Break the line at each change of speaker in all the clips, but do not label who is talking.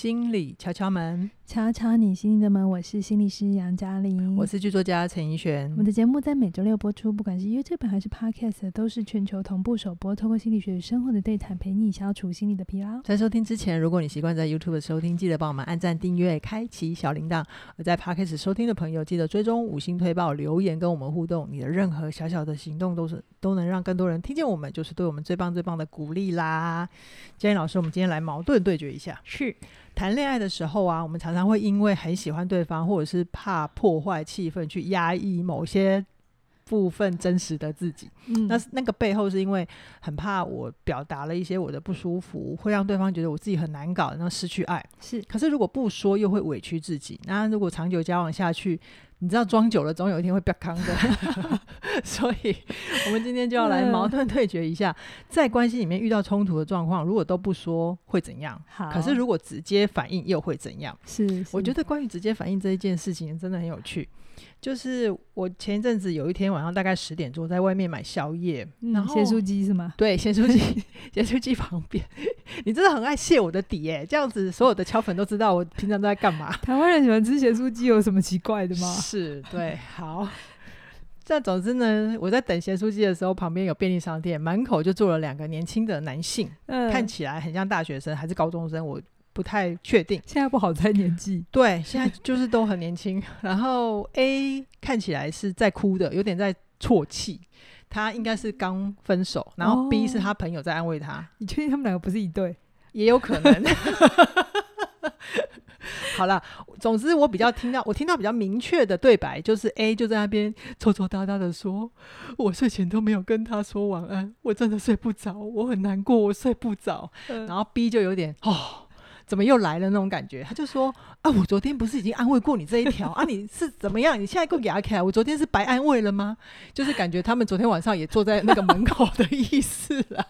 心里敲敲门，
敲敲你心里的门。我是心理师杨嘉玲，
我是剧作家陈怡璇。
我们的节目在每周六播出，不管是 YouTube 还是 Podcast，都是全球同步首播。透过心理学与生活的对谈，陪你消除心理的疲劳。
在收听之前，如果你习惯在 YouTube 收听，记得帮我们按赞、订阅、开启小铃铛；而在 Podcast 收听的朋友，记得追踪五星推报、留言跟我们互动。你的任何小小的行动，都是都能让更多人听见我们，就是对我们最棒最棒的鼓励啦。嘉玲老师，我们今天来矛盾对决一下，
是。
谈恋爱的时候啊，我们常常会因为很喜欢对方，或者是怕破坏气氛，去压抑某些部分真实的自己。嗯，那那个背后是因为很怕我表达了一些我的不舒服，会让对方觉得我自己很难搞，然后失去爱。
是，
可是如果不说，又会委屈自己。那如果长久交往下去，你知道装久了，总有一天会变康的。所以，我们今天就要来矛盾对决一下，在关系里面遇到冲突的状况，如果都不说会怎样？
好，
可是如果直接反应又会怎样？
是，
我觉得关于直接反应这一件事情真的很有趣。就是我前一阵子有一天晚上大概十点钟在外面买宵夜，
嗯、
然后
咸酥鸡是吗？
对，咸酥鸡，咸酥鸡旁边，你真的很爱泄我的底耶！这样子所有的敲粉都知道我平常都在干嘛。
台湾人喜欢吃咸酥鸡有什么奇怪的吗？
是，对，好。但总之呢，我在等咸酥鸡的时候，旁边有便利商店，门口就坐了两个年轻的男性，嗯，看起来很像大学生还是高中生，我不太确定。
现在不好猜年纪，
对，现在就是都很年轻。然后 A 看起来是在哭的，有点在啜泣，他应该是刚分手。然后 B 是他朋友在安慰他。哦，
你确定他们两个不是一对？
也有可能。好了，总之我比较听到，我听到比较明确的对白，就是 A 就在那边抽抽搭搭的说，我睡前都没有跟他说晚安，我真的睡不着，我很难过，我睡不着。嗯、然后 B 就有点哦，怎么又来了那种感觉，他就说啊，我昨天不是已经安慰过你这一条 啊，你是怎么样？你现在给我压起来，我昨天是白安慰了吗？就是感觉他们昨天晚上也坐在那个门口的意思啊。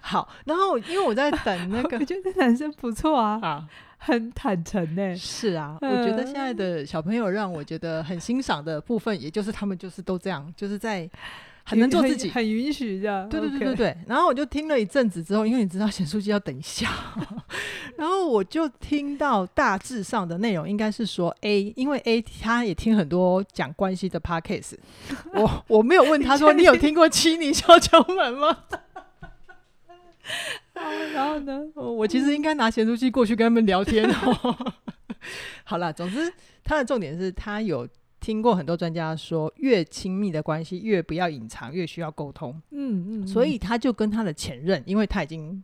好，然后因为我在等那个，
我觉得男生不错啊。
啊
很坦诚呢、欸，
是啊，我觉得现在的小朋友让我觉得很欣赏的部分，也就是他们就是都这样，就是在很能做自己，
很，很允许这
样。对对对对对。然后我就听了一阵子之后，因为你知道咸酥鸡要等一下，然后我就听到大致上的内容应该是说 A，因为 A 他也听很多讲关系的 podcast，我我没有问他说你有听过七你小敲门吗？然后呢，我其实应该拿咸酥鸡过去跟他们聊天哦。好了，总之他的重点是他有听过很多专家说，越亲密的关系越不要隐藏，越需要沟通。嗯嗯，所以他就跟他的前任，因为他已经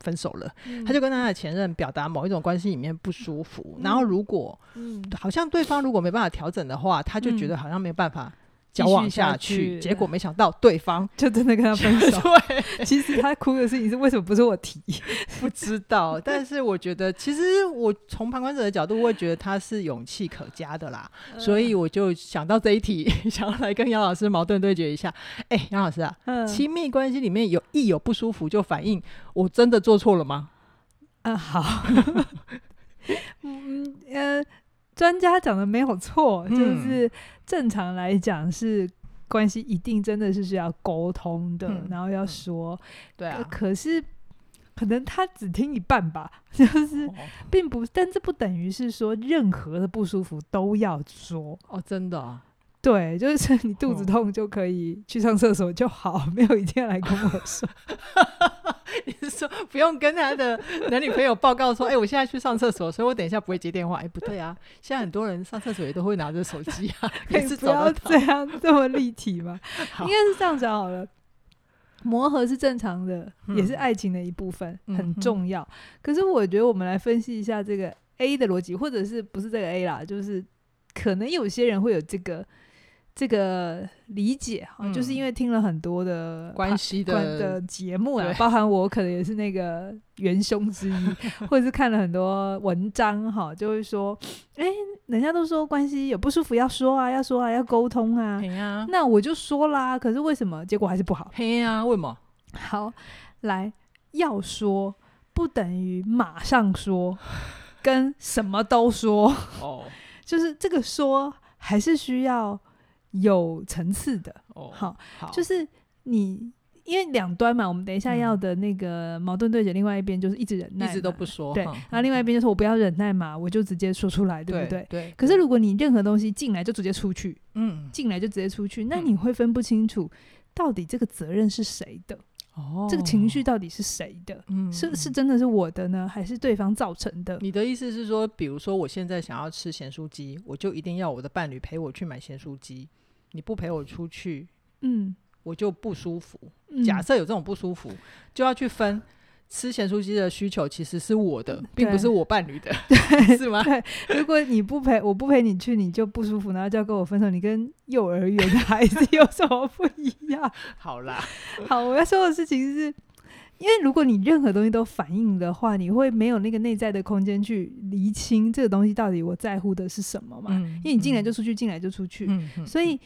分手了，嗯、他就跟他的前任表达某一种关系里面不舒服。嗯、然后如果嗯，好像对方如果没办法调整的话，他就觉得好像没办法。交往下去，结果没想到对方
就真的跟他分手。对，其实他哭的事情是为什么不是我提？
不知道。但是我觉得，其实我从旁观者的角度会觉得他是勇气可嘉的啦。嗯、所以我就想到这一题，想要来跟杨老师矛盾对决一下。哎、欸，杨老师啊，嗯、亲密关系里面有一有不舒服就反应，我真的做错了吗？
嗯，好。嗯呃。专家讲的没有错，嗯、就是正常来讲是关系一定真的是需要沟通的，嗯、然后要说，嗯、对啊。可是可能他只听一半吧，就是并不，但这不等于是说任何的不舒服都要说。
哦，真的、啊。
对，就是你肚子痛就可以去上厕所就好，哦、没有一定要来跟我说。
你是说不用跟他的男女朋友报告说，哎、欸，我现在去上厕所，所以我等一下不会接电话。哎、欸，不对啊，现在很多人上厕所也都会拿着手机啊，可以不要
这样这么立体吗？应该是这样讲好了。磨合是正常的，嗯、也是爱情的一部分，很重要。嗯、可是我觉得我们来分析一下这个 A 的逻辑，或者是不是这个 A 啦，就是可能有些人会有这个。这个理解哈，嗯、就是因为听了很多的
关系的
的节目啊，包含我可能也是那个元凶之一，或者是看了很多文章哈，就会说，哎，人家都说关系有不舒服要说啊，要说啊，要沟通啊，
啊
那我就说啦，可是为什么结果还是不好？
嘿啊，为什么？
好，来要说不等于马上说，跟什么都说哦，就是这个说还是需要。有层次的，哦，好，好，就是你因为两端嘛，我们等一下要的那个矛盾对决，另外一边就是一直忍耐，
一直都不说，
对，然后另外一边就是我不要忍耐嘛，我就直接说出来，对不对？
对。
可是如果你任何东西进来就直接出去，嗯，进来就直接出去，那你会分不清楚到底这个责任是谁的，哦，这个情绪到底是谁的？嗯，是是真的是我的呢，还是对方造成的？
你的意思是说，比如说我现在想要吃咸酥鸡，我就一定要我的伴侣陪我去买咸酥鸡，你不陪我出去，嗯。我就不舒服。假设有这种不舒服，嗯、就要去分吃咸酥鸡的需求其实是我的，并不是我伴侣的，
对
是吗？
对。如果你不陪，我不陪你去，你就不舒服，然后就要跟我分手。你跟幼儿园的孩子 有什么不一样？
好啦，
好，我要说的事情是，因为如果你任何东西都反应的话，你会没有那个内在的空间去厘清这个东西到底我在乎的是什么嘛？嗯、因为你进来就出去，进、嗯、来就出去，所以。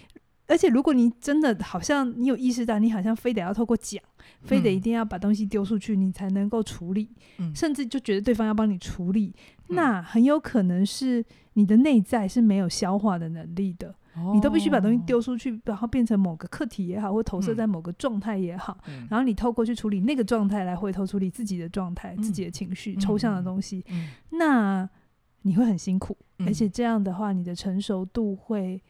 而且，如果你真的好像你有意识到，你好像非得要透过讲，非得一定要把东西丢出去，你才能够处理，嗯、甚至就觉得对方要帮你处理，嗯、那很有可能是你的内在是没有消化的能力的。哦、你都必须把东西丢出去，然后变成某个课题也好，或投射在某个状态也好，嗯、然后你透过去处理那个状态，来回头处理自己的状态、嗯、自己的情绪、嗯、抽象的东西，嗯、那你会很辛苦，嗯、而且这样的话，你的成熟度会。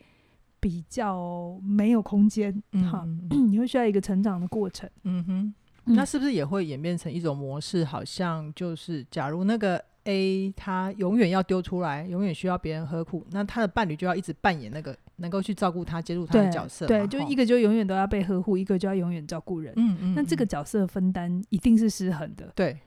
比较没有空间，哈、你会需要一个成长的过程。嗯哼，
那是不是也会演变成一种模式？好像就是，假如那个 A 他永远要丢出来，永远需要别人呵护，那他的伴侣就要一直扮演那个能够去照顾他、接住他的角色。
对，对，就一个就永远都要被呵护，一个就要永远照顾人。嗯嗯，那这个角色分担一定是失衡的。
对。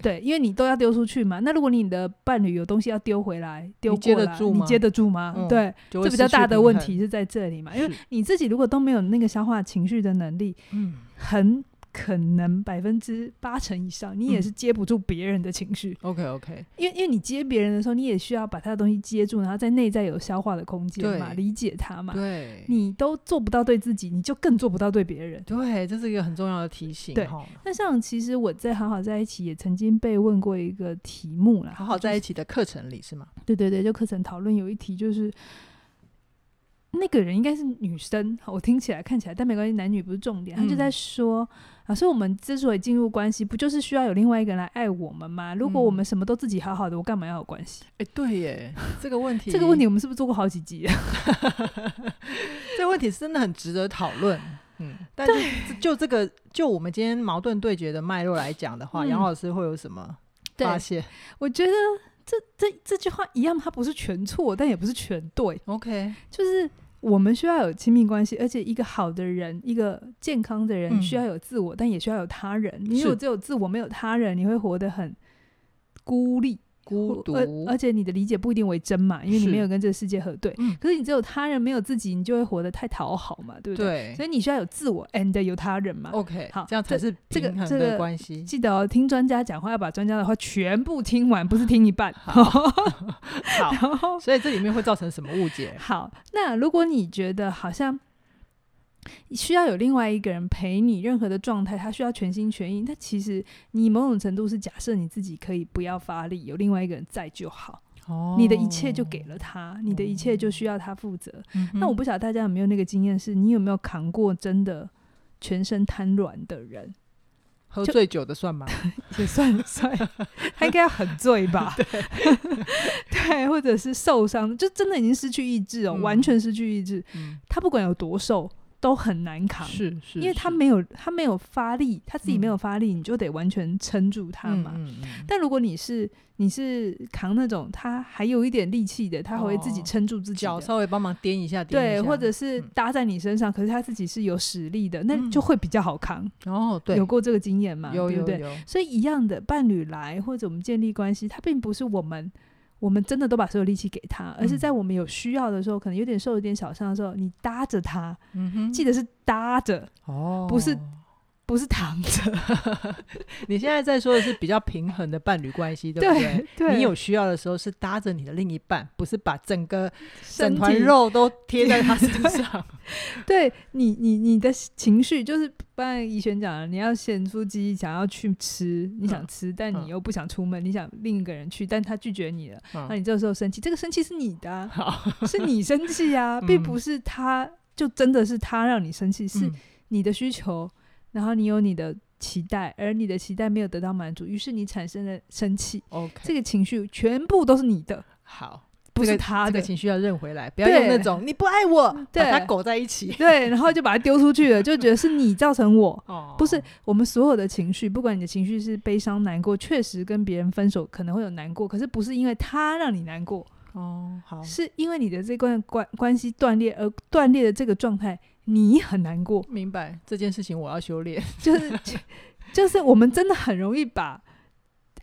对，因为你都要丢出去嘛。那如果你的伴侣有东西要丢回来，丢过来，
你接得住吗？
你接得住吗？嗯、对，这比较大的问题是在这里嘛。因为你自己如果都没有那个消化情绪的能力，嗯，很。可能百分之八成以上，你也是接不住别人的情绪。
OK OK，
因为因为你接别人的时候，你也需要把他的东西接住，然后在内在有消化的空间嘛，理解他嘛。对，你都做不到对自己，你就更做不到对别人。
对，这是一个很重要的提醒。
对，那像其实我在好好在一起也曾经被问过一个题目啦，
好好在一起的课程里是吗？
对对对，就课程讨论有一题就是。那个人应该是女生，我听起来看起来，但没关系，男女不是重点。他就在说，嗯、老师，我们之所以进入关系，不就是需要有另外一个人来爱我们吗？如果我们什么都自己好好的，我干嘛要有关系？
哎、欸，对耶，这个问题，
这个问题我们是不是做过好几集啊？
这个问题真的很值得讨论。嗯，但是就这个，就我们今天矛盾对决的脉络来讲的话，杨、嗯、老师会有什么发现？
我觉得。这这这句话一样，它不是全错，但也不是全对。
OK，
就是我们需要有亲密关系，而且一个好的人，一个健康的人，需要有自我，嗯、但也需要有他人。你如果只有自我，没有他人，你会活得很孤立。孤独，而而且你的理解不一定为真嘛，因为你没有跟这个世界核对。嗯、可是你只有他人没有自己，你就会活得太讨好嘛，对不对？对，所以你需要有自我，and 有他人嘛。
OK，
好，
这样才是这个这个关系。
记得哦，听专家讲话要把专家的话全部听完，不是听一半。
好 好，所以这里面会造成什么误解？
好，那如果你觉得好像。需要有另外一个人陪你，任何的状态，他需要全心全意。那其实你某种程度是假设你自己可以不要发力，有另外一个人在就好。哦，你的一切就给了他，你的一切就需要他负责。嗯、那我不晓得大家有没有那个经验，是你有没有扛过真的全身瘫软的人？
喝醉酒的算吗？
也算算，他应该要很醉吧？对，对，或者是受伤，就真的已经失去意志哦，嗯、完全失去意志。嗯、他不管有多瘦。都很难扛，是因为他没有他没有发力，他自己没有发力，嗯、你就得完全撑住他嘛。嗯嗯嗯、但如果你是你是扛那种他还有一点力气的，他还会自己撑住自己，脚稍微帮忙颠一下，对，或者是搭在你身上，嗯、可是他自己是有实力的，那就会比较好扛。哦，对，有过这个经验嘛？有有有？所以一样的伴侣来或者我们建立关系，他并不是我们。我们真的都把所有力气给他，而是在我们有需要的时候，嗯、可能有点受一点小伤的时候，你搭着他，嗯、记得是搭着，哦，不是。不是躺着，
你现在在说的是比较平衡的伴侣关系，对不对？对，你有需要的时候是搭着你的另一半，不是把整个整团肉都贴在他身上。
对，对你，你你的情绪就是，刚才怡璇讲了，你要咸酥鸡想要去吃，你想吃，嗯、但你又不想出门，嗯、你想另一个人去，但他拒绝你了，嗯、那你这个时候生气，这个生气是你的、啊，是你生气啊，并不是他，就真的是他让你生气，是你的需求。然后你有你的期待，而你的期待没有得到满足，于是你产生了生气。
OK，
这个情绪全部都是你的。
好。
不是他的、
这个这个、情绪要认回来，不要用那种你不爱我，
对
把他狗在一起，
对，然后就把他丢出去了，就觉得是你造成我，
哦、
不是我们所有的情绪，不管你的情绪是悲伤、难过，确实跟别人分手可能会有难过，可是不是因为他让你难过，
哦，好，
是因为你的这段关关系断裂而断裂的这个状态，你很难过。
明白这件事情，我要修炼，
就是就是我们真的很容易把。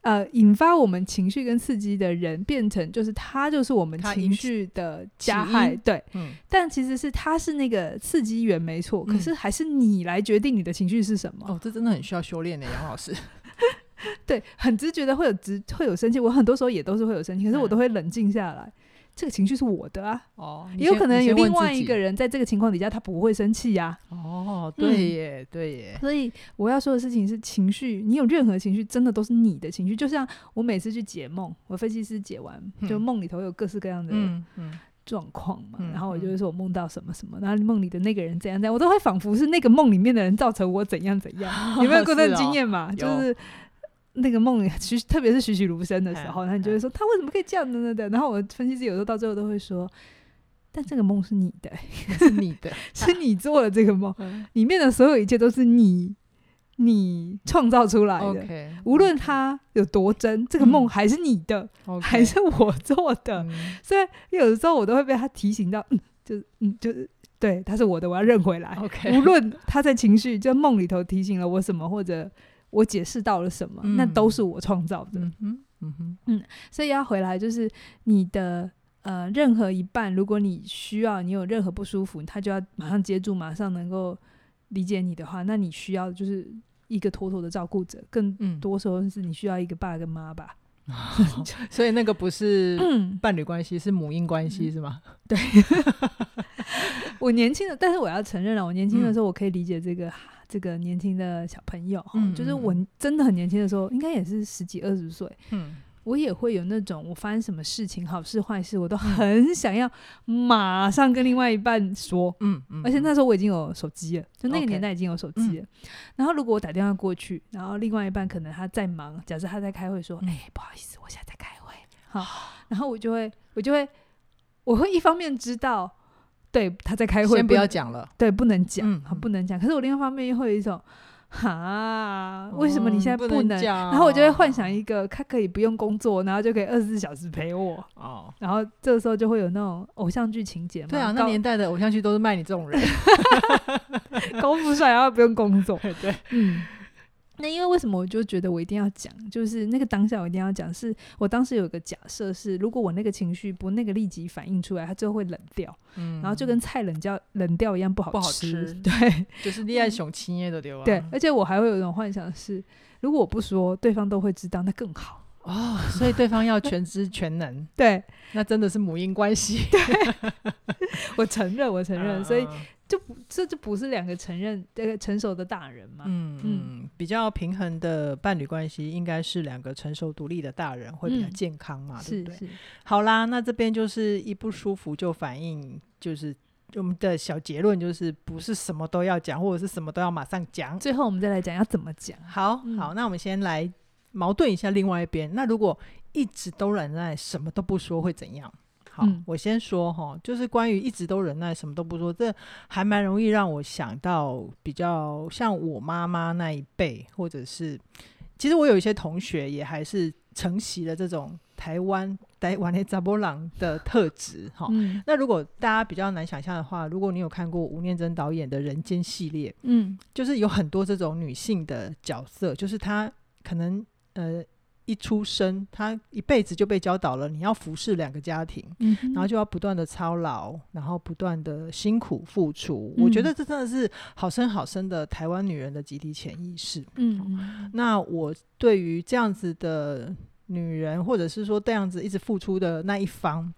呃，引发我们情绪跟刺激的人，变成就是他，就是我们情绪的加害，对，
嗯，
但其实是他是那个刺激源，没错，嗯，可是还是你来决定你的情绪是什么。
哦，这真的很需要修炼的，杨老师。
对，很直觉的会有直会有生气，我很多时候也都是会有生气，可是我都会冷静下来。嗯这个情绪是我的啊，
哦，
也有可能有另外一个人在这个情况底下，他不会生气呀。
哦，对耶，嗯、对耶。
所以我要说的事情是，情绪，你有任何情绪，真的都是你的情绪。就像我每次去解梦，我分析师解完，嗯、就梦里头有各式各样的状况嘛，然后我就会说我梦到什么什么，然后梦里的那个人怎样怎样，我都会仿佛是那个梦里面的人造成我怎样怎样。哦、有没有过这种经验嘛？哦、就是。那个梦里栩，特别是栩栩如生的时候，那你就会说他为什么可以这样的呢？然后我分析师有时候到最后都会说，但这个梦是你的，
是你的，
是你做的这个梦，里面的所有一切都是你你创造出来的。无论它有多真，这个梦还是你的，还是我做的。所以有的时候我都会被他提醒到，嗯，就是嗯，就是对，他是我的，我要认回来。无论他在情绪就梦里头提醒了我什么，或者。我解释到了什么？嗯、那都是我创造的。嗯哼，嗯哼，嗯，所以要回来，就是你的呃，任何一半，如果你需要，你有任何不舒服，他就要马上接住，马上能够理解你的话，那你需要就是一个妥妥的照顾者。更多时候是你需要一个爸跟妈吧。嗯、
所以那个不是伴侣关系，是母婴关系，是吗？
对。我年轻的，但是我要承认了，我年轻的时候我可以理解这个。这个年轻的小朋友，嗯、就是我真的很年轻的时候，应该也是十几二十岁，嗯，我也会有那种我发生什么事情，好事坏事，我都很想要马上跟另外一半说，嗯，嗯，而且那时候我已经有手机了，就那个年代已经有手机了。然后如果我打电话过去，然后另外一半可能他在忙，假设他在开会，说，哎、嗯，不好意思，我现在在开会，好，然后我就会，我就会，我会一方面知道。对，他在开会，
先不要讲了。
对，不能讲，嗯、不能讲。可是我另一方面又会有一种，哈，为什么你现在不能？嗯、不能然后我就会幻想一个，他可以不用工作，然后就可以二十四小时陪我。哦。然后这个时候就会有那种偶像剧情节嘛。
对啊，那年代的偶像剧都是卖你这种人，
高富帅，然后不用工作。
对，对，
嗯。那因为为什么我就觉得我一定要讲，就是那个当下我一定要讲，是我当时有个假设是，如果我那个情绪不那个立即反应出来，它最后会冷掉，嗯，然后就跟菜冷掉冷掉一样不好吃，不好吃，对，
就是恋爱熊亲耶的对吧？
对，而且我还会有一种幻想是，如果我不说，对方都会知道，那更好。
哦，所以对方要全知全能，
对，
那真的是母婴关系，
对，我承认，我承认，所以。就不，这就不是两个承认这个成熟的大人嘛？
嗯嗯，比较平衡的伴侣关系应该是两个成熟独立的大人会比较健康嘛？嗯、对不对？是是。好啦，那这边就是一不舒服就反应，就是我们的小结论就是不是什么都要讲，或者是什么都要马上讲。
最后我们再来讲要怎么讲。
好、嗯、好，那我们先来矛盾一下另外一边。那如果一直都忍耐，什么都不说，会怎样？好，嗯、我先说哈，就是关于一直都忍耐，什么都不说，这还蛮容易让我想到比较像我妈妈那一辈，或者是其实我有一些同学也还是承袭了这种台湾台湾的查某人的特质哈。嗯、那如果大家比较难想象的话，如果你有看过吴念真导演的人间系列，嗯，就是有很多这种女性的角色，就是她可能呃。一出生，他一辈子就被教导了，你要服侍两个家庭，嗯、然后就要不断的操劳，然后不断的辛苦付出。嗯、我觉得这真的是好生好生的台湾女人的集体潜意识。嗯哼，那我对于这样子的女人，或者是说这样子一直付出的那一方。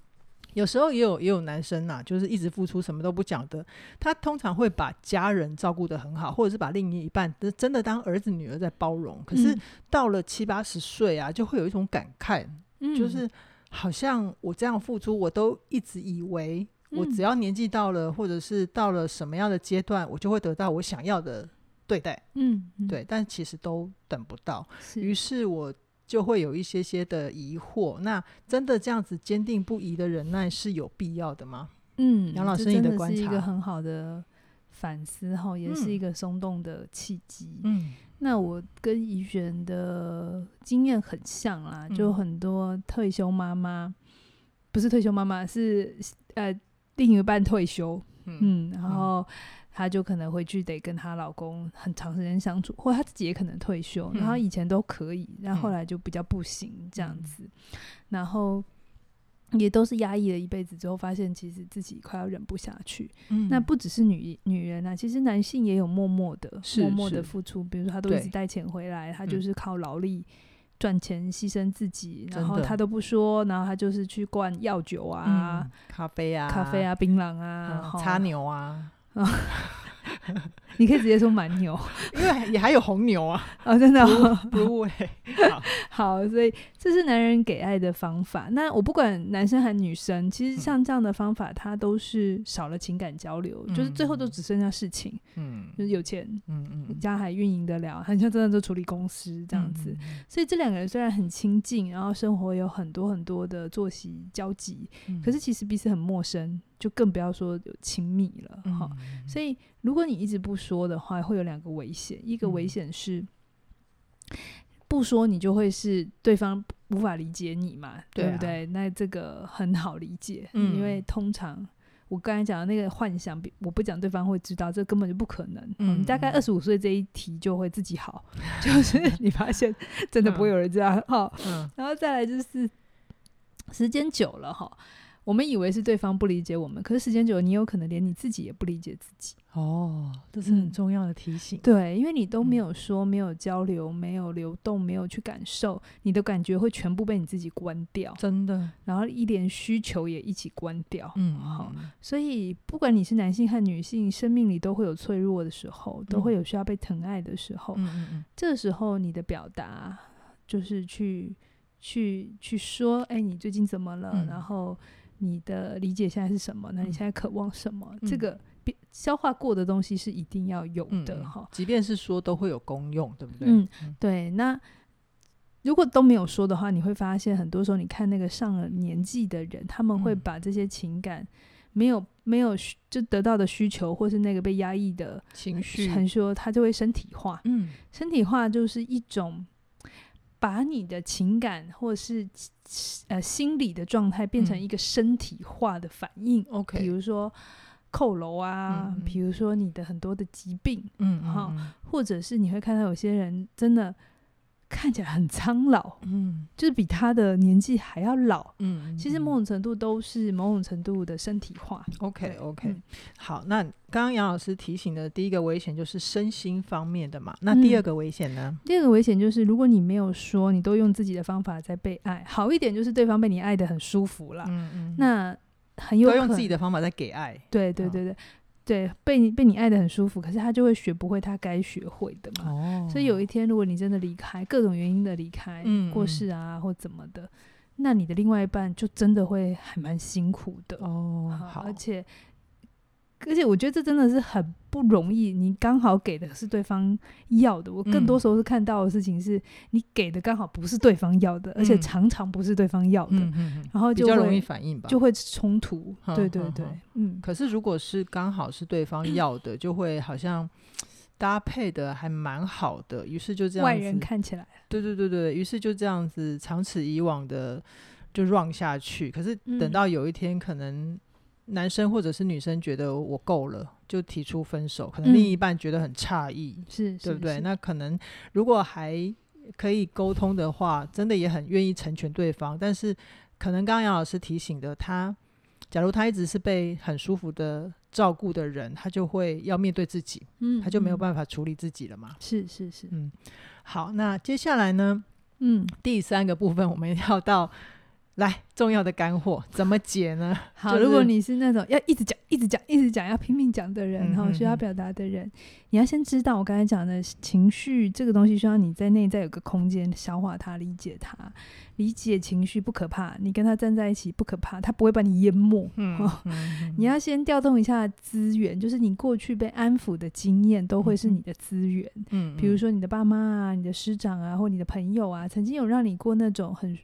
有时候也有也有男生呐、啊，就是一直付出什么都不讲的。他通常会把家人照顾得很好，或者是把另一半真的当儿子女儿在包容。可是到了七八十岁啊，就会有一种感慨，嗯、就是好像我这样付出，我都一直以为我只要年纪到了，或者是到了什么样的阶段，我就会得到我想要的对待，
嗯，嗯。
对，但其实都等不到，
是。
于是我就会有一些些的疑惑。那真的这样子坚定不移的忍耐是有必要的吗？
嗯，
杨老
师，
你的观察
是一个很好的反思哈，也是一个松动的契机。
嗯，
那我跟怡璇的经验很像啦，
嗯、
就很多退休妈妈，不是退休妈妈，是呃另一半退休，嗯，嗯然后她就可能回去得跟她老公很长时间相处，或她自己也可能退休，
嗯、
然后以前都可以，然后后来就比较不行这样子，嗯、然后。也都是压抑了一辈子之后，发现其实自己快要忍不下去。嗯，那不只是女女人啊，其实男性也有默默的、默默的付出。比如说，他都一直带钱回来，他就是靠劳力赚钱，牺牲自己，然后他都不说，然后他就是去灌药酒啊、
咖啡啊、
咖啡啊、槟榔啊、
擦牛啊。
你可以直接说蛮牛，
因为也还有红牛啊！
哦，真的、哦，
不会 好，
好，所以这是男人给爱的方法。那我不管男生还是女生，其实像这样的方法，它都是少了情感交流，嗯、就是最后都只剩下事情。嗯，就是有钱，嗯嗯，家还运营得了，很像真的就处理公司这样子。嗯、所以这两个人虽然很亲近，然后生活有很多很多的作息交集，嗯、可是其实彼此很陌生。就更不要说有亲密了哈，嗯、所以如果你一直不说的话，会有两个危险。一个危险是不说，你就会是对方无法理解你嘛，对，不对？那这个很好理解，嗯、因为通常我刚才讲的那个幻想，我不讲对方会知道，这根本就不可能。嗯，你大概二十五岁这一题就会自己好，嗯、就是你发现真的不会有人这样哈。嗯，然后再来就是时间久了哈。我们以为是对方不理解我们，可是时间久了，你有可能连你自己也不理解自己。
哦，这是很重要的提醒。
嗯、对，因为你都没有说，没有交流，没有流动，没有去感受，你的感觉会全部被你自己关掉。
真的。
然后一连需求也一起关掉。嗯，好。所以不管你是男性和女性，生命里都会有脆弱的时候，都会有需要被疼爱的时候。嗯嗯嗯。这个时候你的表达就是去去去说，哎，你最近怎么了？嗯、然后。你的理解现在是什么？那你现在渴望什么？嗯、这个消化过的东西是一定要有的哈。
嗯、即便是说都会有功用，对不对？
嗯，对。那如果都没有说的话，你会发现很多时候，你看那个上了年纪的人，他们会把这些情感没有没有就得到的需求，或是那个被压抑的
情绪，
很说他就会身体化。嗯，身体化就是一种。把你的情感或是呃心理的状态变成一个身体化的反应，OK，比如说扣楼啊，嗯、比如说你的很多的疾病，嗯，哈，或者是你会看到有些人真的。看起来很苍老，嗯，就是比他的年纪还要老，嗯，其实某种程度都是某种程度的身体化。
OK OK，嗯，好，那刚刚杨老师提醒的第一个危险就是身心方面的嘛，那第二个危险呢？
嗯，第二个危险就是如果你没有说，你都用自己的方法在被爱，好一点就是对方被你爱的很舒服了，嗯嗯，那很有可能
用自己的方法在给爱，
对对对对。对，被你被你爱的很舒服，可是他就会学不会他该学会的嘛。哦，所以有一天，如果你真的离开，各种原因的离开，嗯，过世啊或怎么的，那你的另外一半就真的会还蛮辛苦的哦。好，而且。而且我觉得这真的是很不容易。你刚好给的是对方要的，我更多时候是看到的事情是你给的刚好不是对方要的，嗯、而且常常不是对方要的，嗯嗯嗯、然后就
比较容易反应吧，
就会冲突。对对对，嗯。
可是如果是刚好是对方要的，就会好像搭配的还蛮好的，于是就这样子。
外人看起来，
对对对对，于是就这样子长此以往的就 run 下去。可是等到有一天可能。男生或者是女生觉得我够了，就提出分手，可能另一半觉得很诧异，是、嗯，对不对？那可能如果还可以沟通的话，真的也很愿意成全对方。但是，可能刚刚杨老师提醒的，他假如他一直是被很舒服的照顾的人，他就会要面对自己，嗯，他就没有办法处理自己了嘛。
是是是，嗯，
好，那接下来呢？嗯，第三个部分我们要到。来，重要的干货怎么解呢？
好，
就是、
如果你是那种要一直讲、一直讲、一直讲、要拼命讲的人，然后需要表达的人，你要先知道我刚才讲的情绪这个东西，需要你在内在有个空间消化它、理解它。理解情绪不可怕，你跟他站在一起不可怕，他不会把你淹没。嗯、你要先调动一下资源，就是你过去被安抚的经验都会是你的资源。嗯，比如说你的爸妈啊、你的师长啊，或你的朋友啊，曾经有让你过那种很。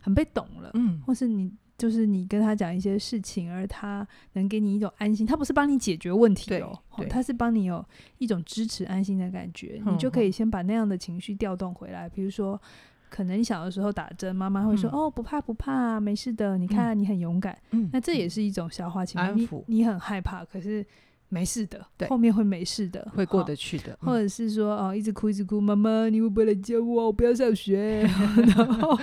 很被懂了，嗯，或是你就是你跟他讲一些事情，而他能给你一种安心，他不是帮你解决问题哦，他是帮你有一种支持、安心的感觉，你就可以先把那样的情绪调动回来。比如说，可能你小的时候打针，妈妈会说：“哦，不怕不怕，没事的，你看你很勇敢。”嗯，那这也是一种消化情绪，你你很害怕，可是。没事的，对，后面会没事的，
会过得去的。
或者是说，哦，一直哭一直哭，妈妈，你会不会来接我？我不要上学。然后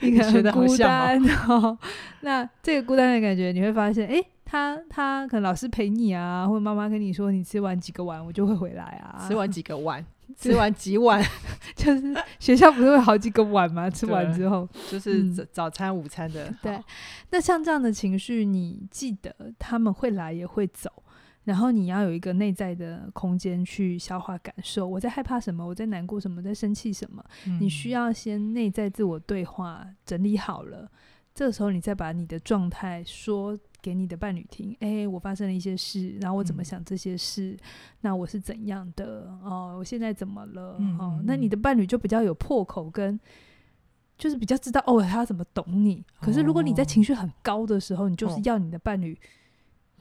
你可能很孤单，然后。那这个孤单的感觉，你会发现，诶，他他可能老师陪你啊，或者妈妈跟你说，你吃完几个碗，我就会回来啊。
吃完几个碗，吃完几碗，
就是学校不是会好几个碗吗？吃完之后，
就是早餐、午餐的。
对，那像这样的情绪，你记得他们会来也会走。然后你要有一个内在的空间去消化感受，我在害怕什么，我在难过什么，在生气什么。嗯、你需要先内在自我对话整理好了，这个时候你再把你的状态说给你的伴侣听。诶，我发生了一些事，然后我怎么想这些事，嗯、那我是怎样的？哦，我现在怎么了？嗯、哦，那你的伴侣就比较有破口跟，就是比较知道哦，他要怎么懂你。可是如果你在情绪很高的时候，你就是要你的伴侣。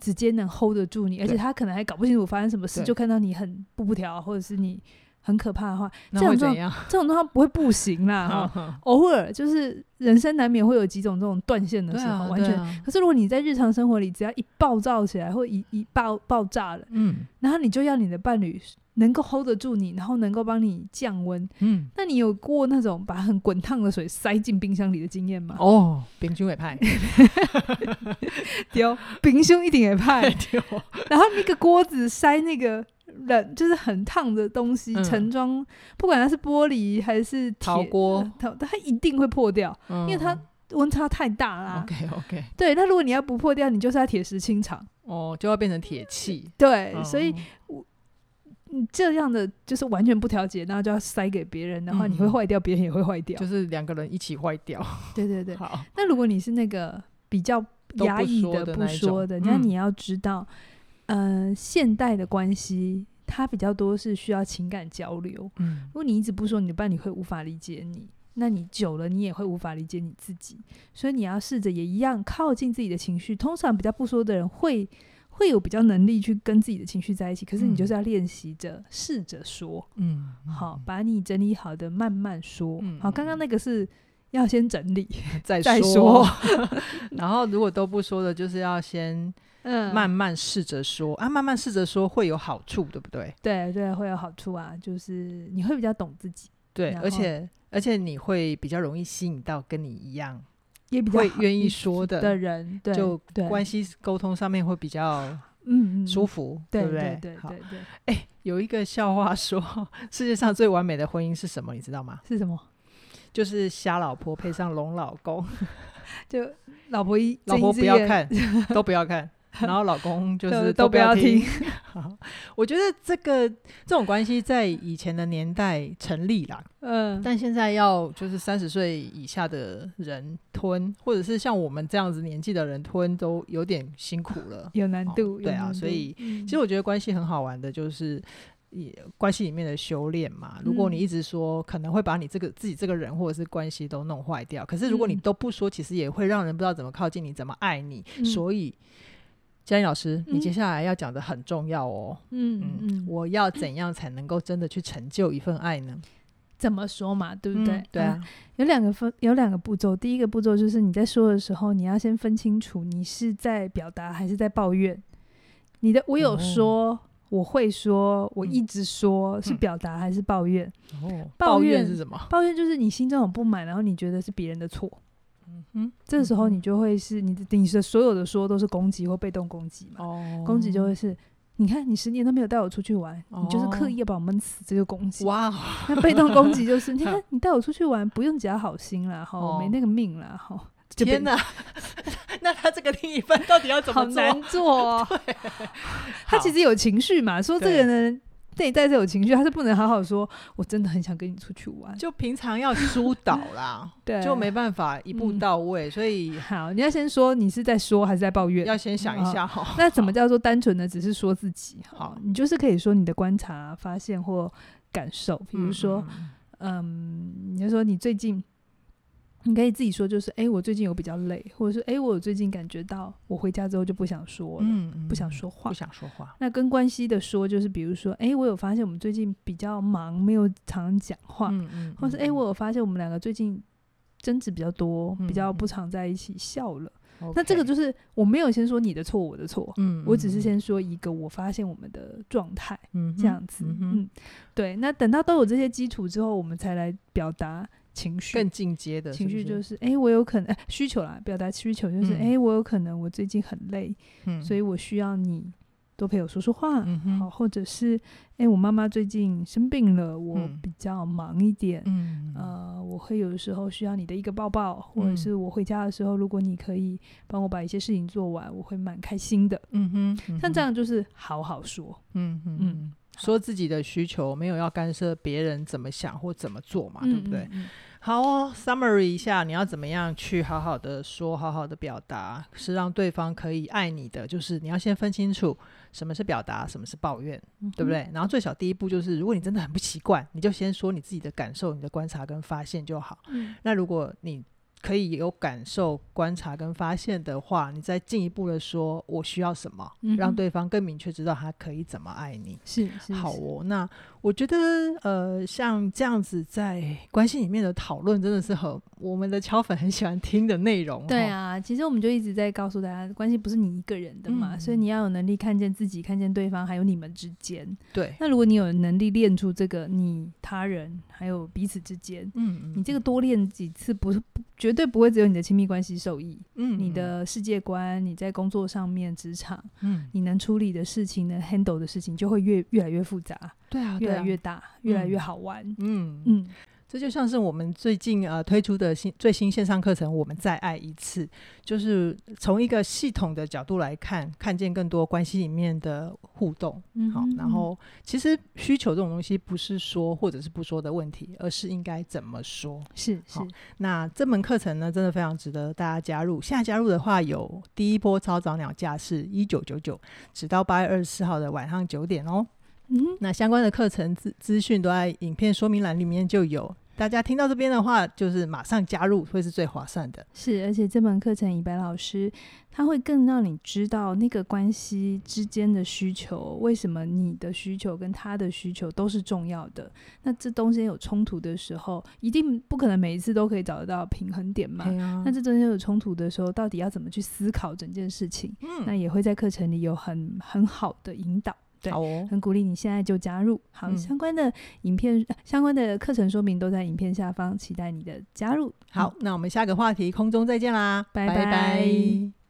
直接能 hold 得住你，而且他可能还搞不清楚发生什么事，就看到你很步步跳，或者是你很可怕的话，这种状况，这种状况不会不行啦。偶尔就是人生难免会有几种这种断线的时候，完全。可是如果你在日常生活里，只要一暴躁起来，或一一爆爆炸了，嗯，然后你就要你的伴侣。能够 hold 得住你，然后能够帮你降温。嗯，那你有过那种把很滚烫的水塞进冰箱里的经验吗？
哦，冰箱也派，
丢冰箱一定也派 丢。然后那个锅子塞那个冷，就是很烫的东西，嗯、盛装，不管它是玻璃还是
陶锅，
它它一定会破掉，嗯、因为它温差太大啦。
OK OK，
对，那如果你要不破掉，你就是要铁石清场。
哦，就要变成铁器。
对，嗯、所以我。你这样的就是完全不调节，然后就要塞给别人，然后你会坏掉，别人也会坏掉，
就是两个人一起坏掉。
对对对。好，那如果你是那个比较压抑的、不说的，那你要知道，嗯、呃，现代的关系它比较多是需要情感交流。嗯，如果你一直不说，你的伴侣会无法理解你，那你久了你也会无法理解你自己，所以你要试着也一样靠近自己的情绪。通常比较不说的人会。会有比较能力去跟自己的情绪在一起，可是你就是要练习着试着说，嗯，好，把你整理好的慢慢说，嗯、好，刚刚那个是要先整理
再说，再说 然后如果都不说的，就是要先慢慢试着说、嗯、啊，慢慢试着说会有好处，对不对？
对对，会有好处啊，就是你会比较懂自己，
对，而且而且你会比较容易吸引到跟你一样。也比较会愿意说的
的人，对，
就关系沟通上面会比较嗯舒服，对不对？对对对对。哎，有一个笑话说，世界上最完美的婚姻是什么？你知道吗？
是什么？
就是瞎老婆配上聋老公，
就老婆一
老婆不要看，都不要看。然后老公就是都不要听。我觉得这个这种关系在以前的年代成立啦，嗯，但现在要就是三十岁以下的人吞，或者是像我们这样子年纪的人吞，都有点辛苦了，
有难度。
对啊，所以其实我觉得关系很好玩的，就是也关系里面的修炼嘛。如果你一直说，可能会把你这个自己这个人或者是关系都弄坏掉。可是如果你都不说，其实也会让人不知道怎么靠近你，怎么爱你。所以。嘉玲老师，你接下来要讲的很重要哦。嗯嗯，嗯，我要怎样才能够真的去成就一份爱呢？
怎么说嘛，对不对？嗯、
对啊，啊
有两个分，有两个步骤。第一个步骤就是你在说的时候，你要先分清楚你是在表达还是在抱怨。你的我有说，哦、我会说，我一直说，是表达还是抱怨？
哦，抱怨是什么？
抱怨就是你心中有不满，然后你觉得是别人的错。嗯，这时候你就会是你的，你的所有的说都是攻击或被动攻击嘛？哦，攻击就会是，你看你十年都没有带我出去玩，哦、你就是刻意要把我闷死，这个攻击。哇，那被动攻击就是，你看你带我出去玩，不用假好心了，哈，没那个命了，哈，
天哪！那他这个另一半到底要怎么做？
好难做哦。他其实有情绪嘛，说这个人内在是有情绪，他是不能好好说。我真的很想跟你出去玩，
就平常要疏导啦，对，就没办法一步到位。嗯、所以
好，你要先说你是在说还是在抱怨？
要先想一下哈、嗯。
那怎么叫做单纯的只是说自己？好，你就是可以说你的观察、发现或感受，比如说，嗯，嗯，你就说你最近。你可以自己说，就是哎、欸，我最近有比较累，或者是哎、欸，我最近感觉到我回家之后就不想说了，嗯嗯、不想说话，
不想说话。
那跟关系的说，就是比如说，哎、欸，我有发现我们最近比较忙，没有常常讲话，或是哎、欸，我有发现我们两个最近争执比较多，嗯、比较不常在一起笑了。嗯、那这个就是我没有先说你的错，我的错，嗯，我只是先说一个我发现我们的状态，嗯，这样子，嗯，嗯，对。那等到都有这些基础之后，我们才来表达。情绪
更进阶的
情绪就是，哎、欸，我有可能、欸、需求啦，表达需求就是，哎、嗯。欸，我有可能我最近很累，嗯、所以我需要你多陪我说说话，嗯、好，或者是，哎、欸，我妈妈最近生病了，我比较忙一点，嗯、呃，我会有的时候需要你的一个抱抱，或者是我回家的时候，如果你可以帮我把一些事情做完，我会蛮开心的，嗯哼，像这样就是好好说，嗯哼
嗯。说自己的需求，没有要干涉别人怎么想或怎么做嘛，嗯、对不对？嗯嗯、好、哦、，summary 一下，你要怎么样去好好的说，好好的表达，是让对方可以爱你的。就是你要先分清楚什么是表达，什么是抱怨，嗯、对不对？然后最小第一步就是，如果你真的很不习惯，你就先说你自己的感受、你的观察跟发现就好。嗯、那如果你可以有感受、观察跟发现的话，你再进一步的说，我需要什么，嗯、让对方更明确知道他可以怎么爱你。
是，
好哦。那我觉得，呃，像这样子在关系里面的讨论，真的是很我们的敲粉很喜欢听的内容。
对啊，其实我们就一直在告诉大家，关系不是你一个人的嘛，嗯、所以你要有能力看见自己、看见对方，还有你们之间。
对。
那如果你有能力练出这个，你他人还有彼此之间，嗯，嗯，你这个多练几次，不是绝对不会只有你的亲密关系受益，嗯，你的世界观，你在工作上面、职场，嗯，你能处理的事情、能 handle 的事情，就会越越来越复杂，
对啊，
越来越大，啊、越来越好玩，嗯嗯。
嗯这就像是我们最近呃推出的新最新线上课程《我们再爱一次》，就是从一个系统的角度来看，看见更多关系里面的互动。嗯，好，然后其实需求这种东西不是说或者是不说的问题，而是应该怎么说。
是是。
那这门课程呢，真的非常值得大家加入。现在加入的话，有第一波超早鸟价是一九九九，直到八月二十四号的晚上九点哦。嗯，那相关的课程资资讯都在影片说明栏里面就有。大家听到这边的话，就是马上加入会是最划算的。
是，而且这门课程以白老师他会更让你知道那个关系之间的需求，为什么你的需求跟他的需求都是重要的。那这中间有冲突的时候，一定不可能每一次都可以找得到平衡点嘛。啊、那这中间有冲突的时候，到底要怎么去思考整件事情？嗯，那也会在课程里有很很好的引导。对，好哦，很鼓励你现在就加入。好，嗯、相关的影片、相关的课程说明都在影片下方，期待你的加入。
好，嗯、那我们下个话题空中再见啦，拜拜。拜拜。